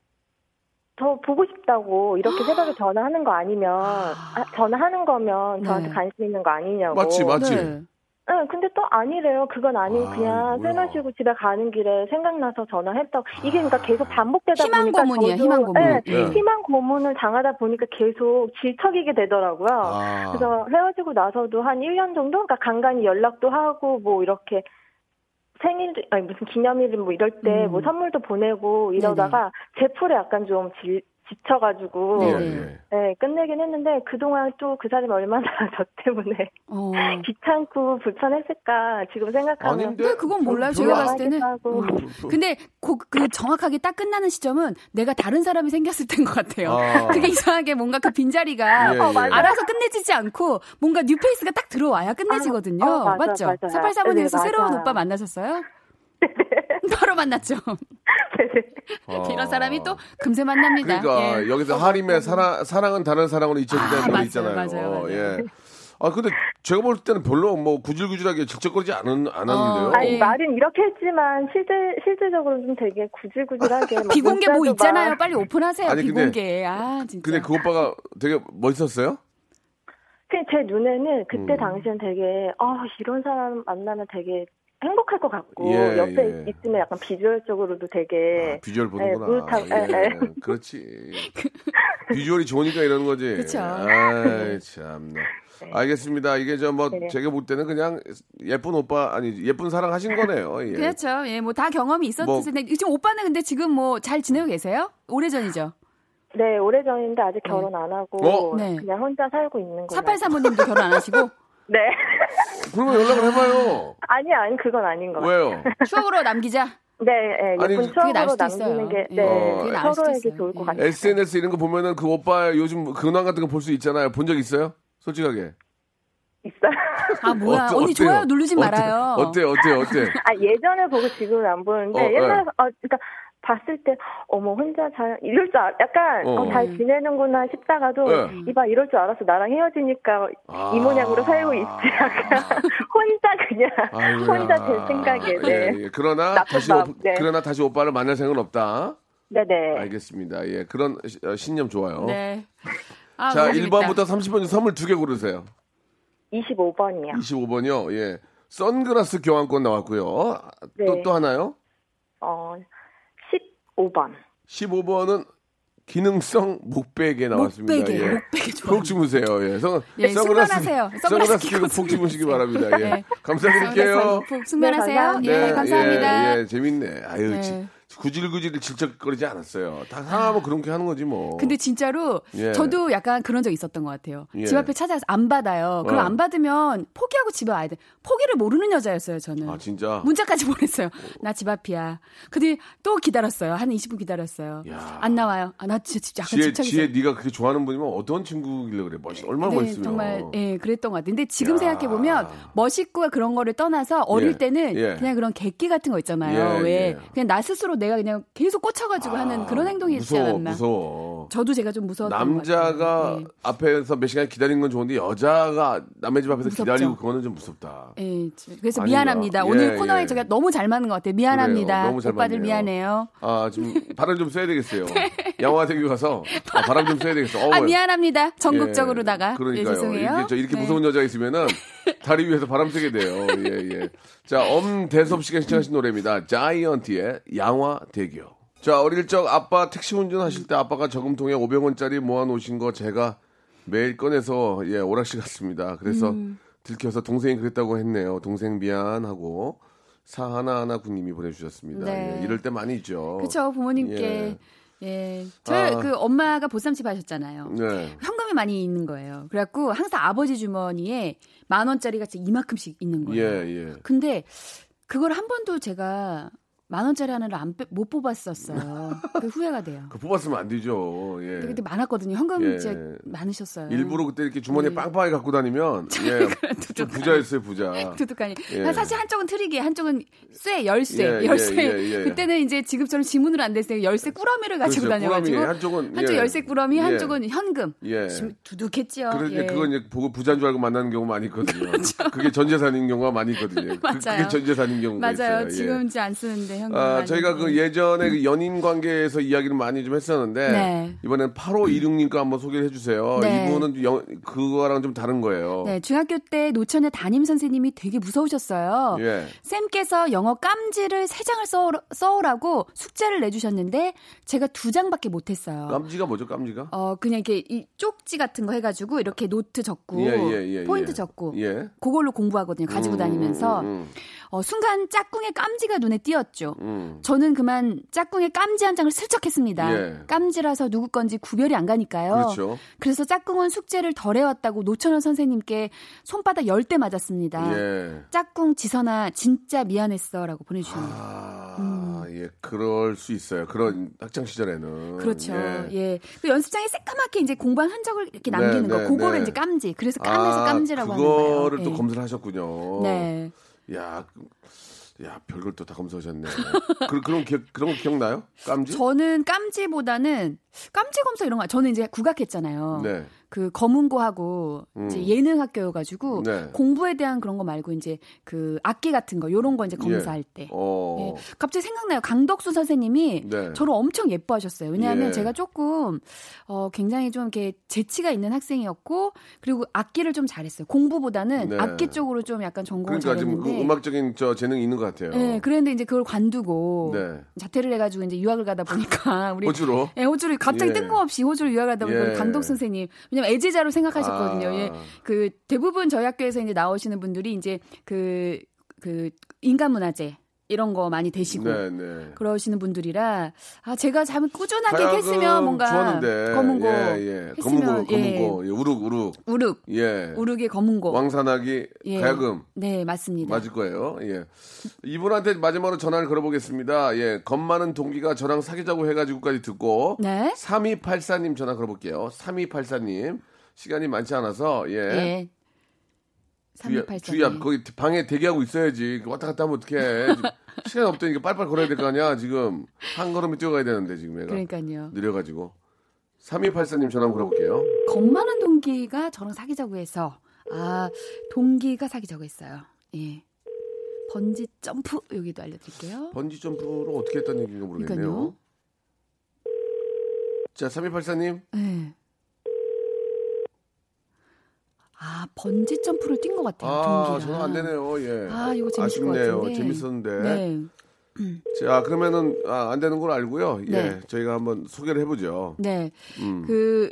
저 보고 싶다고 이렇게 새벽에 전화하는 거 아니면 아, 전화하는 거면 저한테 네. 관심 있는 거 아니냐고. 맞지, 맞지. 네. 네, 근데 또 아니래요. 그건 아니고 아, 그냥. 술 마시고 집에 가는 길에 생각나서 전화했다고. 이게 그러니까 계속 반복되다 희망 보니까 고문이야, 저도, 희망 고문. 네, 예. 희망 고문을 당하다 보니까 계속 질척이게 되더라고요. 아. 그래서 헤어지고 나서도 한 1년 정도? 그러니까 간간히 연락도 하고 뭐 이렇게 생일, 아니 무슨 기념일 뭐 이럴 때 음. 뭐 선물도 보내고 이러다가 제 풀에 약간 좀 지, 지쳐가지고 예, 네네. 예. 네, 끝내긴 했는데 그동안 또 그 사람이 얼마나 저 때문에 어. 귀찮고 불편했을까 지금 생각하면 아닌데? 근데 그건 몰라요. 제가 안- 봤을 때는. 음. 근데 그, 그 정확하게 딱 끝나는 시점은 내가 다른 사람이 생겼을 때인 것 같아요. 아. 그게 이상하게 뭔가 그 빈자리가 예, 어, 예. 맞아요. 알아서 끝내지지 않고 뭔가 뉴페이스가 딱 들어와야 끝내지거든요. 아, 어, 맞아, 맞죠? 맞아요. 사팔사모님에서 네, 새로운 맞아요. 오빠 만나셨어요? 바로 만났죠. 아. 이런 사람이 또 금세 만납니다. 그러니까 예. 여기서 하림의 사랑, 사랑은 다른 사랑으로 잊혀진다는 아, 노래 있잖아요. 맞아요, 맞아요. 예. 아 근데 제가 볼 때는 별로 뭐 구질구질하게 질척거리지 않은 않았는데요. 어, 아니 예. 말은 이렇게 했지만 실제 실질적으로 좀 되게 구질구질하게 막 비공개 뭐 있잖아요. 막- 빨리 오픈하세요. 아니, 근데- 비공개. 아 진짜. 근데 그 오빠가 되게 멋있었어요? 그냥 제 눈에는 그때 음. 당시엔 되게 아 이런 사람 만나면 되게 행복할 것 같고 예, 옆에 예. 있으면 약간 비주얼적으로도 되게 아, 비주얼 보는구나. 네, 뿌듯하고, 예, 예, 예. 그렇지. 비주얼이 좋으니까 이러는 거지. 그쵸. 아이, 참나. 알겠습니다. 이게 저뭐 네. 제가 볼 때는 그냥 예쁜 오빠 아니 예쁜 사랑 하신 거네요. 예. 그렇죠. 예, 뭐 다 경험이 있었을 뭐- 텐데 지금 오빠는 근데 지금 뭐 잘 지내고 계세요? 오래 전이죠. 네 오래 전인데 아직 결혼 안 하고 어? 네. 그냥 혼자 살고 있는 거예요. 사팔 사모님도 결혼 안 하시고 네 그러면 연락을 해봐요. 아니 아니 그건 아닌 것 같아요. 왜요? 추억으로 남기자. 네, 네 아니, 예쁜 나을 추억으로 수도 남기는 있어요. 게 예, 네, 그게 나을 수도 서로에게 있어요. 좋을 것 예. 같아요. SNS 이런 거 보면은 그 오빠 요즘 근황 같은 거 볼 수 있잖아요. 본 적 있어요? 솔직하게. 있어요. 아 뭐야 어때- 언니 어때요? 좋아요 누르지 어때- 말아요. 어때요? 어때요? 어때요? 아 예전에 보고 지금은 안 보는데 어, 옛날 네. 어 그러니까 봤을 때 어머 혼자 잘 이럴 줄 알, 약간 어. 어, 잘 지내는구나 싶다가도 네. 이봐 이럴 줄 알았어 나랑 헤어지니까 아. 이 모양으로 살고 있지 약간 혼자 그냥 아이고야. 혼자 제 생각에 네. 예, 예. 그러나 다시 오, 네. 그러나 다시 오빠를 만날 생각은 없다. 네네 알겠습니다. 예, 그런 시- 어, 신념 좋아요. 네. 아, 자, 너무 재밌다. 1번부터 30번 중 선물 두 개 고르세요. 25번이요 25번이요. 예. 선글라스 교환권 나왔고요. 네. 또, 또 하나요? 어 15번 15번은 기능성 목베개 나왔습니다. 목베개, 예. 목베개 좋아요. 푹 주무세요. 예. 선, 예, 선글라스, 숙면하세요. 선글라스 끼고 푹 주무시기 바랍니다. 예. 네. 감사드릴게요. 푹 숙면하세요. 네, 예, 감사합니다. 예, 예, 재밌네. 아유, 네. 지- 구질구질 질척거리지 않았어요. 다 상하면 그렇게 하는 거지 뭐. 근데 진짜로 예. 저도 약간 그런 적 있었던 것 같아요. 예. 집 앞에 찾아서 안 받아요. 그럼 어. 안 받으면 포기하고 집에 와야 돼. 포기를 모르는 여자였어요, 저는. 아, 진짜? 문자까지 보냈어요. 나 집 앞이야. 근데 또 기다렸어요. 한 20분 기다렸어요. 야. 안 나와요. 아, 나 진짜 집- 약간 지혜, 집착해서. 지혜 네가 그렇게 좋아하는 분이면 어떤 친구길래 그래? 멋있, 얼마나 네, 멋있으면. 정말 예 그랬던 것 같아요. 근데 지금 야. 생각해 보면 멋있고 그런 거를 떠나서 어릴 예, 때는 예. 그냥 그런 객기 같은 거 있잖아요. 예, 왜 예. 그냥 나 스스로 내가 그냥 계속 꽂혀가지고 하는 그런 행동이었지 무서워, 않았나. 무서워. 저도 제가 좀 무서웠던 것 남자가 같아요. 네. 앞에서 몇 시간 기다리는 건 좋은데 여자가 남의 집 앞에서 무섭죠. 기다리고 그거는 좀 무섭다. 예, 지- 그래서 아닌가. 미안합니다. 예, 오늘 코너에 예. 제가 너무 잘 맞는 것 같아요. 미안합니다. 그래요. 오빠들. 미안해요. 아, 지금 바람 좀 쐬야 되겠어요. 양화대교 가서 아, 바람 좀 쐬야 되겠어. 아 어우, 미안합니다. 예, 전국적으로다가 그러니까요. 예, 죄송해요. 이렇게, 저 이렇게 네. 무서운 여자가 있으면은 다리 위에서 바람 쐬게 돼요. 예, 예. 자, 엄대섭 씨가 신청하신 노래입니다. 자이언티의 양화 대교. 자, 어릴 적 아빠 택시 운전하실 때 아빠가 저금통에 500원짜리 모아놓으신 거 제가 매일 꺼내서 예, 오락실 갔습니다. 그래서 음. 들켜서 동생이 그랬다고 했네요. 동생 미안하고 사 하나하나 군님이 보내주셨습니다. 네. 예, 이럴 때 많이 있죠. 그렇죠 부모님께 예, 저희 아. 그 엄마가 보쌈집 하셨잖아요. 네. 현금이 많이 있는 거예요. 그래갖고 항상 아버지 주머니에 만 원짜리가 이만큼씩 있는 거예요. 예, 예. 근데 그걸 한 번도 제가 만 원짜리 하나를 안, 빼- 못 뽑았었어요. 그 후회가 돼요. 그 뽑았으면 안 되죠. 예. 근데 그때 많았거든요. 현금 예. 진짜 많으셨어요. 일부러 그때 이렇게 주머니에 네. 빵빵하게 갖고 다니면 예, 좀 부자였어요 부자. 두둑하니. 예. 사실 한쪽은 트릭이에 한쪽은 쇠, 열쇠, 예, 예, 열쇠. 예, 예. 그때는 이제 지금처럼 지문으로 안 됐어요. 열쇠 꾸러미를 가지고 그렇죠. 다녀가지고 꾸러미, 한쪽은, 한쪽 예. 열쇠 꾸러미, 예. 한쪽은 현금. 예. 심- 두둑했죠. 그런데 예. 그건 이제 보고 부자인 줄 알고 만나는 경우 많이 있거든요. 그게 전 재산인 경우가 많이 있거든요. 그, 맞아요. 그게 전 재산인 경우가 맞아요. 있어요. 예. 지금 이제 안 쓰는데. 아, 저희가 그 예전에 그 연인 관계에서 이야기를 많이 좀 했었는데 네. 이번엔 8526님 거 한번 소개를 해주세요. 네. 이분은 영, 그거랑 좀 다른 거예요. 네, 중학교 때 노천의 담임 선생님이 되게 무서우셨어요. 예. 쌤께서 영어 깜지를 세 장을 써, 써오라고 숙제를 내주셨는데 제가 두 장밖에 못했어요. 깜지가 뭐죠? 깜지가? 어 그냥 이렇게 이 쪽지 같은 거 해가지고 이렇게 노트 적고 예, 예, 예, 포인트 예. 적고 예. 그걸로 공부하거든요. 가지고 음, 다니면서 음, 음, 어, 순간 짝꿍의 깜지가 눈에 띄었죠. 음. 저는 그만 짝꿍의 깜지 한 장을 슬쩍 했습니다. 예. 깜지라서 누구 건지 구별이 안 가니까요. 그렇죠. 그래서 짝꿍은 숙제를 덜 해왔다고 노천원 선생님께 손바닥 열 대 맞았습니다. 예. 짝꿍 지선아 진짜 미안했어라고 보내주셨네요. 아, 예, 그럴 수 있어요. 그런 학창 시절에는. 음. 그렇죠. 예. 예. 그 연습장에 새까맣게 이제 공부한 흔적을 이렇게 남기는 네, 거. 네, 그거를 네. 이제 깜지. 그래서 까매서 아, 깜지라고 하는 거예요. 그거를 또 예. 검사를 하셨군요. 네. 야, 그- 야, 별걸 또 다 검사하셨네. 그, 그런 기억, 그런 거 기억나요? 깜지? 저는 깜지보다는 깜지 검사 이런 거 저는 이제 국악했잖아요. 네. 그 검은고하고 이제 예능 학교여가지고 음. 네. 공부에 대한 그런 거 말고 이제 그 악기 같은 거 요런 거 이제 검사할 때. 어. 예. 갑자기 생각나요. 강덕수 선생님이 네. 저를 엄청 예뻐하셨어요. 왜냐하면 예. 제가 조금 어 굉장히 좀 이렇게 재치가 있는 학생이었고 그리고 악기를 좀 잘했어요. 공부보다는 네. 악기 쪽으로 좀 약간 전공을 그러니까 지금 그 잘했는데. 음악적인 저 재능이 있는 것 같아요. 예, 그랬는데 이제 그걸 관두고 네. 자퇴를 해가지고 이제 유학을 가다 보니까 우리 호주로? 예, 호주를 갑자기 예. 뜬금없이 호주로 유학 가다 보니까 예. 강덕 선생님 왜냐 면 애제자로 생각하셨거든요. 아. 예. 그 대부분 저희 학교에서 이제 나오시는 분들이 이제 그그 인간문화재 이런 거 많이 되시고 네, 네. 그러시는 분들이라 아 제가 참 꾸준하게 했으면 뭔가 좋았는데. 검은고 예, 예. 했으면 검은고, 예. 검은고. 예, 우룩, 우룩. 우룩 예. 우룩의 검은고 왕산하기, 예. 가야금. 네 맞습니다. 맞을 거예요. 예. 이분한테 마지막으로 전화를 걸어보겠습니다. 예. 겁 많은 동기가 저랑 사귀자고 해가지고까지 듣고. 네. 3284님 전화 걸어볼게요. 3284님. 시간이 많지 않아서, 예. 예. 주의, 3284 주의 앞, 거기 방에 대기하고 있어야지. 왔다 갔다 하면 어떡해. 시간이 없다니까 빨빨 걸어야 될 거 아니야. 지금 한 걸음에 뛰어가야 되는데 지금 얘가 그러니까요. 느려가지고 3284님 전화 한번 걸어볼게요. 겁 많은 동기가 저랑 사귀자고 해서 아 동기가 사귀자고 했어요. 예. 번지 점프 여기도 알려드릴게요. 번지 점프를 어떻게 했다는 얘기인가 모르겠네요. 그러니까요. 자 3284님 예. 아 번지 점프를 뛴 것 같아요. 아. 전화 안 되네요. 예. 아 이거 재밌을 아쉽네요. 것 같은데. 재밌었는데. 네. 자 그러면은 아, 안 되는 걸 알고요. 예, 네. 저희가 한번 소개를 해보죠. 네. 음. 그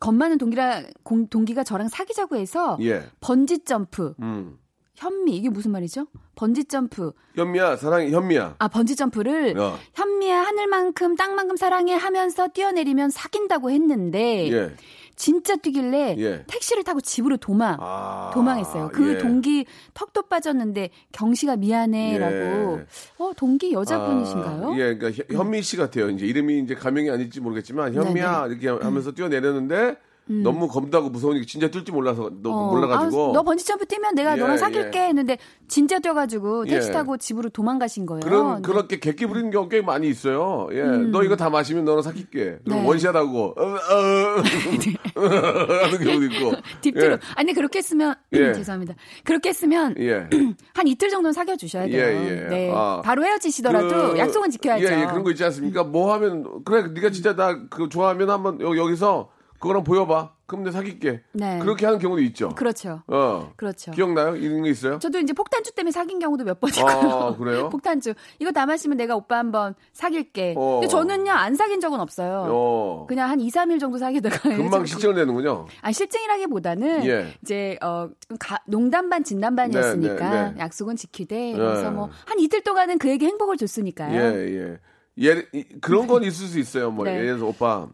겁많은 동기랑 공- 동기가 저랑 사귀자고 해서 예. 번지 점프, 음. 현미 이게 무슨 말이죠? 번지 점프. 현미야 사랑해 현미야. 아 번지 점프를 어. 현미야 하늘만큼 땅만큼 사랑해 하면서 뛰어내리면 사귄다고 했는데 예. 진짜 뛰길래 예. 택시를 타고 집으로 도망 아, 도망했어요. 그 예. 동기 턱도 빠졌는데 경씨가 미안해라고. 예. 어 동기 여자분이신가요? 아, 예, 그러니까 현- 현미 씨 같아요. 이제 이름이 이제 가명이 아닐지 모르겠지만 현미야 이렇게 하면서 뛰어내렸는데 너무 겁나고 무서우니까 진짜 뛸 줄 몰라서 너, 어, 몰라가지고 아, 너 번지 점프 뛰면 내가 예, 너랑 사귈게 예. 했는데 진짜 뛰어가지고 택시 예. 타고 집으로 도망가신 거예요. 그런 네. 그렇게 객기 부리는 경우 꽤 많이 있어요. 예, 너 이거 다 마시면 너랑 사귈게. 네. 원샷하고 어, 어, 하는 경우도 있고. 딥트로. 예. 아니 그렇게 했으면 예. 죄송합니다. 그렇게 했으면 예. 한 이틀 정도는 사귀어 주셔야 돼요. 예, 예. 네. 아. 바로 헤어지시더라도 그- 약속은 지켜야죠. 예, 예, 그런 거 있지 않습니까? 뭐 하면 그래, 네가 진짜 나 그 좋아하면 한번 여- 여기서 그거랑 보여봐. 그럼 내가 사귈게. 네. 그렇게 하는 경우도 있죠. 그렇죠. 어. 그렇죠. 기억나요? 이런 거 있어요? 저도 이제 폭탄주 때문에 사귄 경우도 몇 번 있고요. 아, 그래요? 폭탄주. 이거 다 마시면 내가 오빠 한번 사귈게. 어. 근데 저는요, 안 사귄 적은 없어요. 어. 그냥 한 2, 3일 정도 사귀다가. 금방 내는군요. 아, 실증이라기보다는 예. 이제 어좀 가- 농담 반 진담 반이었으니까 네, 네, 네. 약속은 지키되 그래서 예. 뭐한 이틀 동안은 그에게 행복을 줬으니까요. 예, 예. 예, 이- 그런 건 있을 수 있어요. 뭐, 네. 예를 들어서 오빠,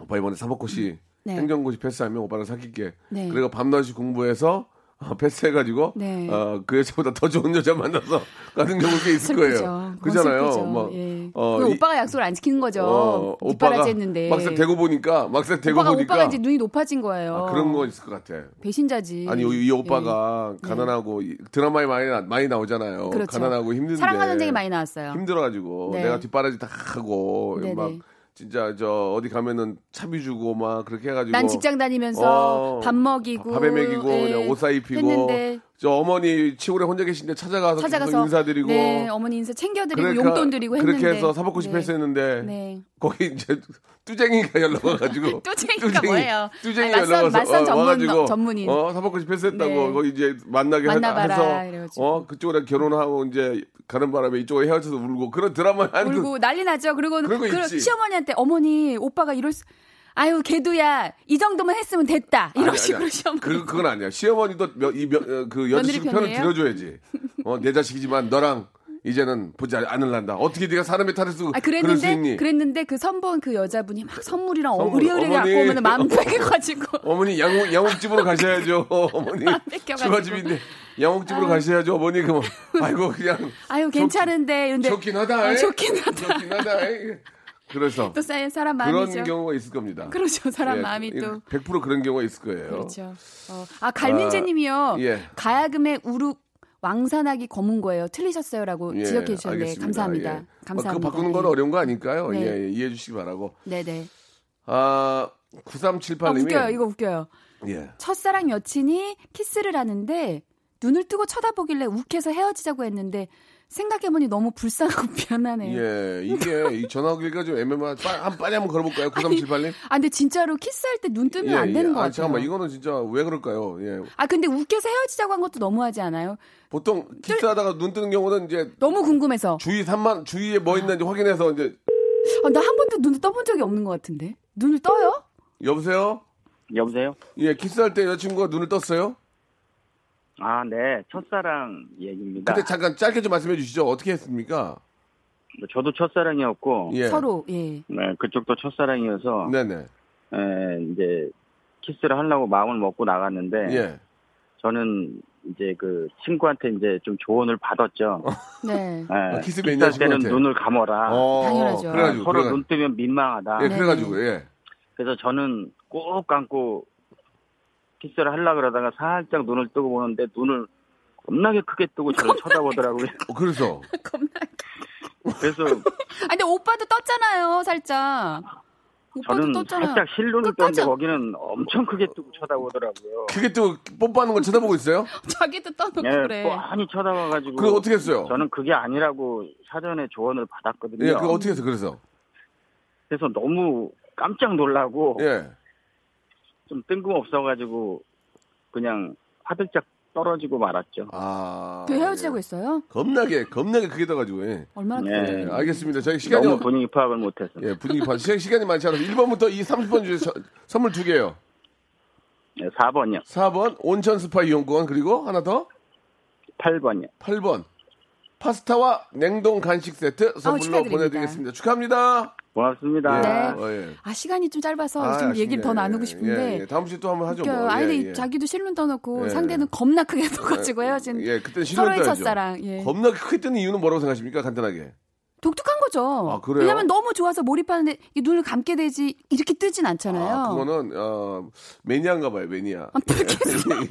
오빠 이번에 사법고시, 네. 행정고시 패스하면 오빠랑 사귈게. 네. 그리고 밤낮이 공부해서 어, 패스해가지고, 네. 어, 그 여자보다 더 좋은 여자 만나서 가는 경우가 꽤 있을 거예요. 그잖아요. 막, 예. 어, 이- 오빠가 약속을 안 지키는 거죠. 어, 오빠가 했는데. 막상 대고 보니까, 막상 대고 오빠가, 보니까, 오빠가 이제 눈이 높아진 거예요. 아, 그런 거 있을 것 같아. 배신자지. 아니, 이, 이 오빠가 가난하고, 이- 드라마에 많이, 나- 많이 나오잖아요. 예. 그렇죠. 가난하고 힘든데. 사랑하는 전쟁이 많이 나왔어요. 힘들어가지고 네. 내가 뒷바라지 다 하고 네네. 막 진짜 저 어디 가면은 차비 주고 막 그렇게 해가지고 난 직장 다니면서 어, 밥 먹이고 밥에 먹이고 예, 그냥 옷 사입히고 했는데 저 어머니 치골에 혼자 계신데 찾아가서, 찾아가서 인사드리고 네, 어머니 인사 챙겨드리고 그러니까 용돈 드리고 했는데 그렇게 해서 사법고시 네. 패스했는데 네. 거기 이제 뚜쟁이가 연락 와가지고 뚜쟁이가 뭐예요? 뚜쟁이 아니, 연락 와서 맞선 어, 전문- 와가지고 전문인. 어 사법고시 패스했다고 네. 거기 이제 만나게 해- 만나봐라, 해서 이래가지고. 어 그쪽으로 결혼하고 이제 가는 바람에 이쪽으로 헤어져서 울고 그런 드라마 한 울고 난리 나죠. 그리고 그런 거그 있지. 시어머니한테 어머니 오빠가 이럴 수 아유 걔도야 이 정도만 했으면 됐다 이런 아니, 식으로. 시어머니 그, 그건 아니야. 시어머니도 며, 이, 며, 어, 그 여자식 편을? 들어줘야지. 어, 내 자식이지만 너랑 이제는 보지 않을란다. 어떻게 네가 사람의 탈을 쓰고 아 그랬는데? 그랬는데 그 선본 그 여자분이 막 선물이랑 선물, 의리의리 갖고. 오면 마음 뺏겨가지고 어머니 양옥, 양옥집으로 가셔야죠. 어머니. 주바집인데 양옥집으로 가셔야죠. 어머니 그뭐 아이고 그냥 아유 괜찮은데 이런데 좋긴 하다. 아, 에? 좋긴 하다 좋긴 하다. 에? 그래서 또 사람 그런 마음이죠. 경우가 있을 겁니다. 그렇죠 사람 예, 마음이 또 100% 그런 경우가 있을 거예요. 그렇죠. 어, 아 갈민재님이요. 예. 가야금의 우룩 왕산하기 검은 거예요. 틀리셨어요라고 예, 지적해 주셨는데. 감사합니다. 예. 감사합니다. 그 바꾸는 예. 건 어려운 거 아닐까요? 네. 예, 예, 이해해 주시기 바라고. 네네. 아, 아, 9378님이 웃겨요. 이거 웃겨요. 예. 첫사랑 여친이 키스를 하는데 눈을 뜨고 쳐다보길래 욱해서 헤어지자고 했는데 생각해보니 너무 불쌍하고 미안하네요. 예, 이게 이 전화기가 좀 애매한 한 빨리 한번 걸어볼까요? 9378님. 아 근데 진짜로 키스할 때 눈 뜨면 안 되는 것 아, 같아요. 잠깐만, 이거는 진짜 왜 그럴까요? 예. 아 근데 웃겨서 헤어지자고 한 것도 너무하지 않아요? 보통 키스하다가 눈 뜨는 경우는 이제 너무 궁금해서. 주위 3만 주위에 뭐 있는지 확인해서 이제 아, 나 한 번도 눈을 떠본 적이 없는 것 같은데. 눈을 떠요? 여보세요? 여보세요? 예, 키스할 때 여자친구가 눈을 떴어요? 아, 네. 첫사랑 얘기입니다. 근데 잠깐 짧게 좀 말씀해 주시죠. 어떻게 했습니까? 저도 첫사랑이었고, 예. 서로 예. 네, 그쪽도 첫사랑이어서, 네네. 에, 이제, 키스를 하려고 마음을 먹고 나갔는데, 예. 저는 이제 그 친구한테 이제 좀 조언을 받았죠. 네. 예, 아, 키스 매니아 키스할 때는. 눈을 감아라. 어, 당연하죠. 그래가지고. 서로 그래가- 눈 뜨면 민망하다. 예, 네. 그래가지고, 예. 그래서 저는 꼭 감고 키스를 하려고 그러다가 살짝 눈을 뜨고 보는데 눈을 겁나게 크게 뜨고 저를 쳐다보더라고요. 어, 그래서 겁나게. 그래서 아, 근데 오빠도 떴잖아요, 살짝. 오빠도 저는 떴잖아요. 살짝 실눈을 떴는데 거기는 엄청 크게 뜨고 쳐다보더라고요. 그게 또 뽀뽀하는 걸 쳐다보고 있어요? 자기도 떠놓고 예, 그래. 뻔히 쳐다봐가지고. 그거 어떻게 했어요? 저는 그게 아니라고 사전에 조언을 받았거든요. 예, 그거 어떻게 했어? 그래서 그래서 너무 깜짝 놀라고 예. 좀 뜬금없어가지고 그냥 화들짝 떨어지고 말았죠. 아. 그 헤어지자고 했어요? 겁나게 겁나게 크게 떠가지고 예. 얼마나 네. 예, 알겠습니다. 저희 시간이 너무 없- 분위기 파악을 못해서. 예, 분위기 봐. 시간, 시간이 많지 않아서 1번부터 이 30번 중에 선물 두 개요. 네, 4번이요. 4번 온천 스파 이용권 그리고 하나 더 8번이요. 8번 파스타와 냉동 간식 세트 선물로 축하드립니다. 보내드리겠습니다. 축하합니다. 고맙습니다. 네. 어, 예. 아, 시간이 좀 짧아서 아, 좀 아쉽네. 얘기를 더 나누고 예, 싶은데. 예, 다음 주에 또 한번 하죠. 뭐. 아니, 예, 예. 자기도 실눈 떠놓고 예. 상대는 겁나 크게 떠가지고 헤어진 예, 그때는 실눈 서로의. 첫사랑. 예. 겁나게 크게 뜨는 이유는 뭐라고 생각하십니까? 간단하게. 독특한 거죠. 아, 그래요? 왜냐면 너무 좋아서 몰입하는데 이 눈을 감게 되지 이렇게 뜨진 않잖아요. 아, 그거는 어, 매니아인가 봐요, 매니아.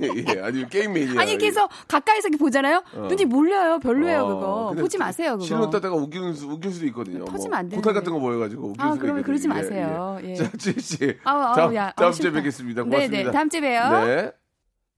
예, 예, 아니 게임 매니아. 아니 그래서 가까이서 이렇게 보잖아요. 어. 눈이 몰려요. 별로예요 어, 그거. 보지 마세요 그거. 실눈 떴다가 웃기는 수, 웃길 수도 있거든요. 터지면 안 포탈 되는데. 같은 거 보여가지고 웃길 아, 수도 그러면 있거든요. 그러지 예, 마세요. 예. 예. 자, 아우, 다음, 야, 다음 주에. 뵙겠습니다. 고맙습니다. 네네. 다음 주에 봬요. 네.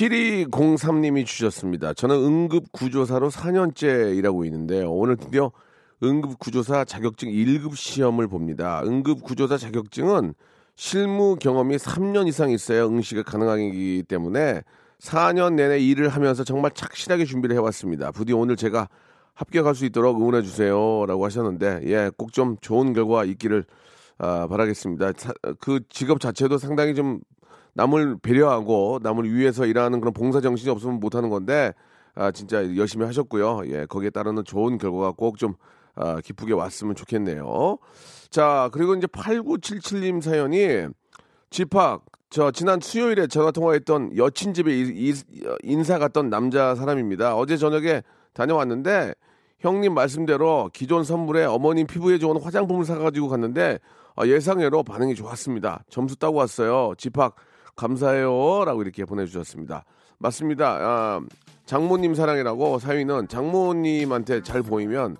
7203님이 주셨습니다. 저는 응급구조사로 4년째 일하고 있는데 오늘 드디어 응급구조사 자격증 1급 시험을 봅니다. 응급구조사 자격증은 실무 경험이 3년 이상 있어야 응시가 가능하기 때문에 4년 내내 일을 하면서 정말 착실하게 준비를 해왔습니다. 부디 오늘 제가 합격할 수 있도록 응원해 주세요라고 하셨는데 예, 꼭 좀 좋은 결과 있기를 아, 바라겠습니다. 사- 그 직업 자체도 상당히 좀 남을 배려하고 남을 위해서 일하는 그런 봉사 정신이 없으면 못하는 건데 아, 진짜 열심히 하셨고요. 예, 거기에 따르는 좋은 결과가 꼭좀 아, 기쁘게 왔으면 좋겠네요. 자, 그리고 이제 8977님 사연이 집합 저 지난 수요일에 전화 통화했던 여친 집에 인사 갔던 남자 사람입니다. 어제 저녁에 다녀왔는데 형님 말씀대로 기존 선물에 어머님 피부에 좋은 화장품을 사가지고 갔는데 아, 예상외로 반응이 좋았습니다. 점수 따고 왔어요. 집합 감사해요라고 이렇게 보내주셨습니다. 맞습니다. 아, 장모님 사랑이라고 사위는 장모님한테 잘 보이면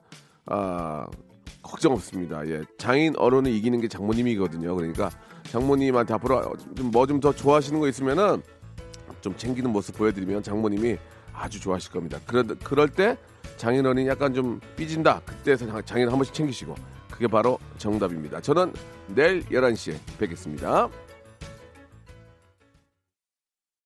아, 걱정 없습니다. 예, 장인 어른을 이기는 게 장모님이거든요. 그러니까 장모님한테 앞으로 뭐좀 더 좋아하시는 거 있으면은 좀 챙기는 모습 보여드리면 장모님이 아주 좋아하실 겁니다. 그러, 그럴 때 장인어른이 약간 좀 삐진다. 그때서 장- 장인 한 번씩 챙기시고 그게 바로 정답입니다. 저는 내일 11시에 뵙겠습니다.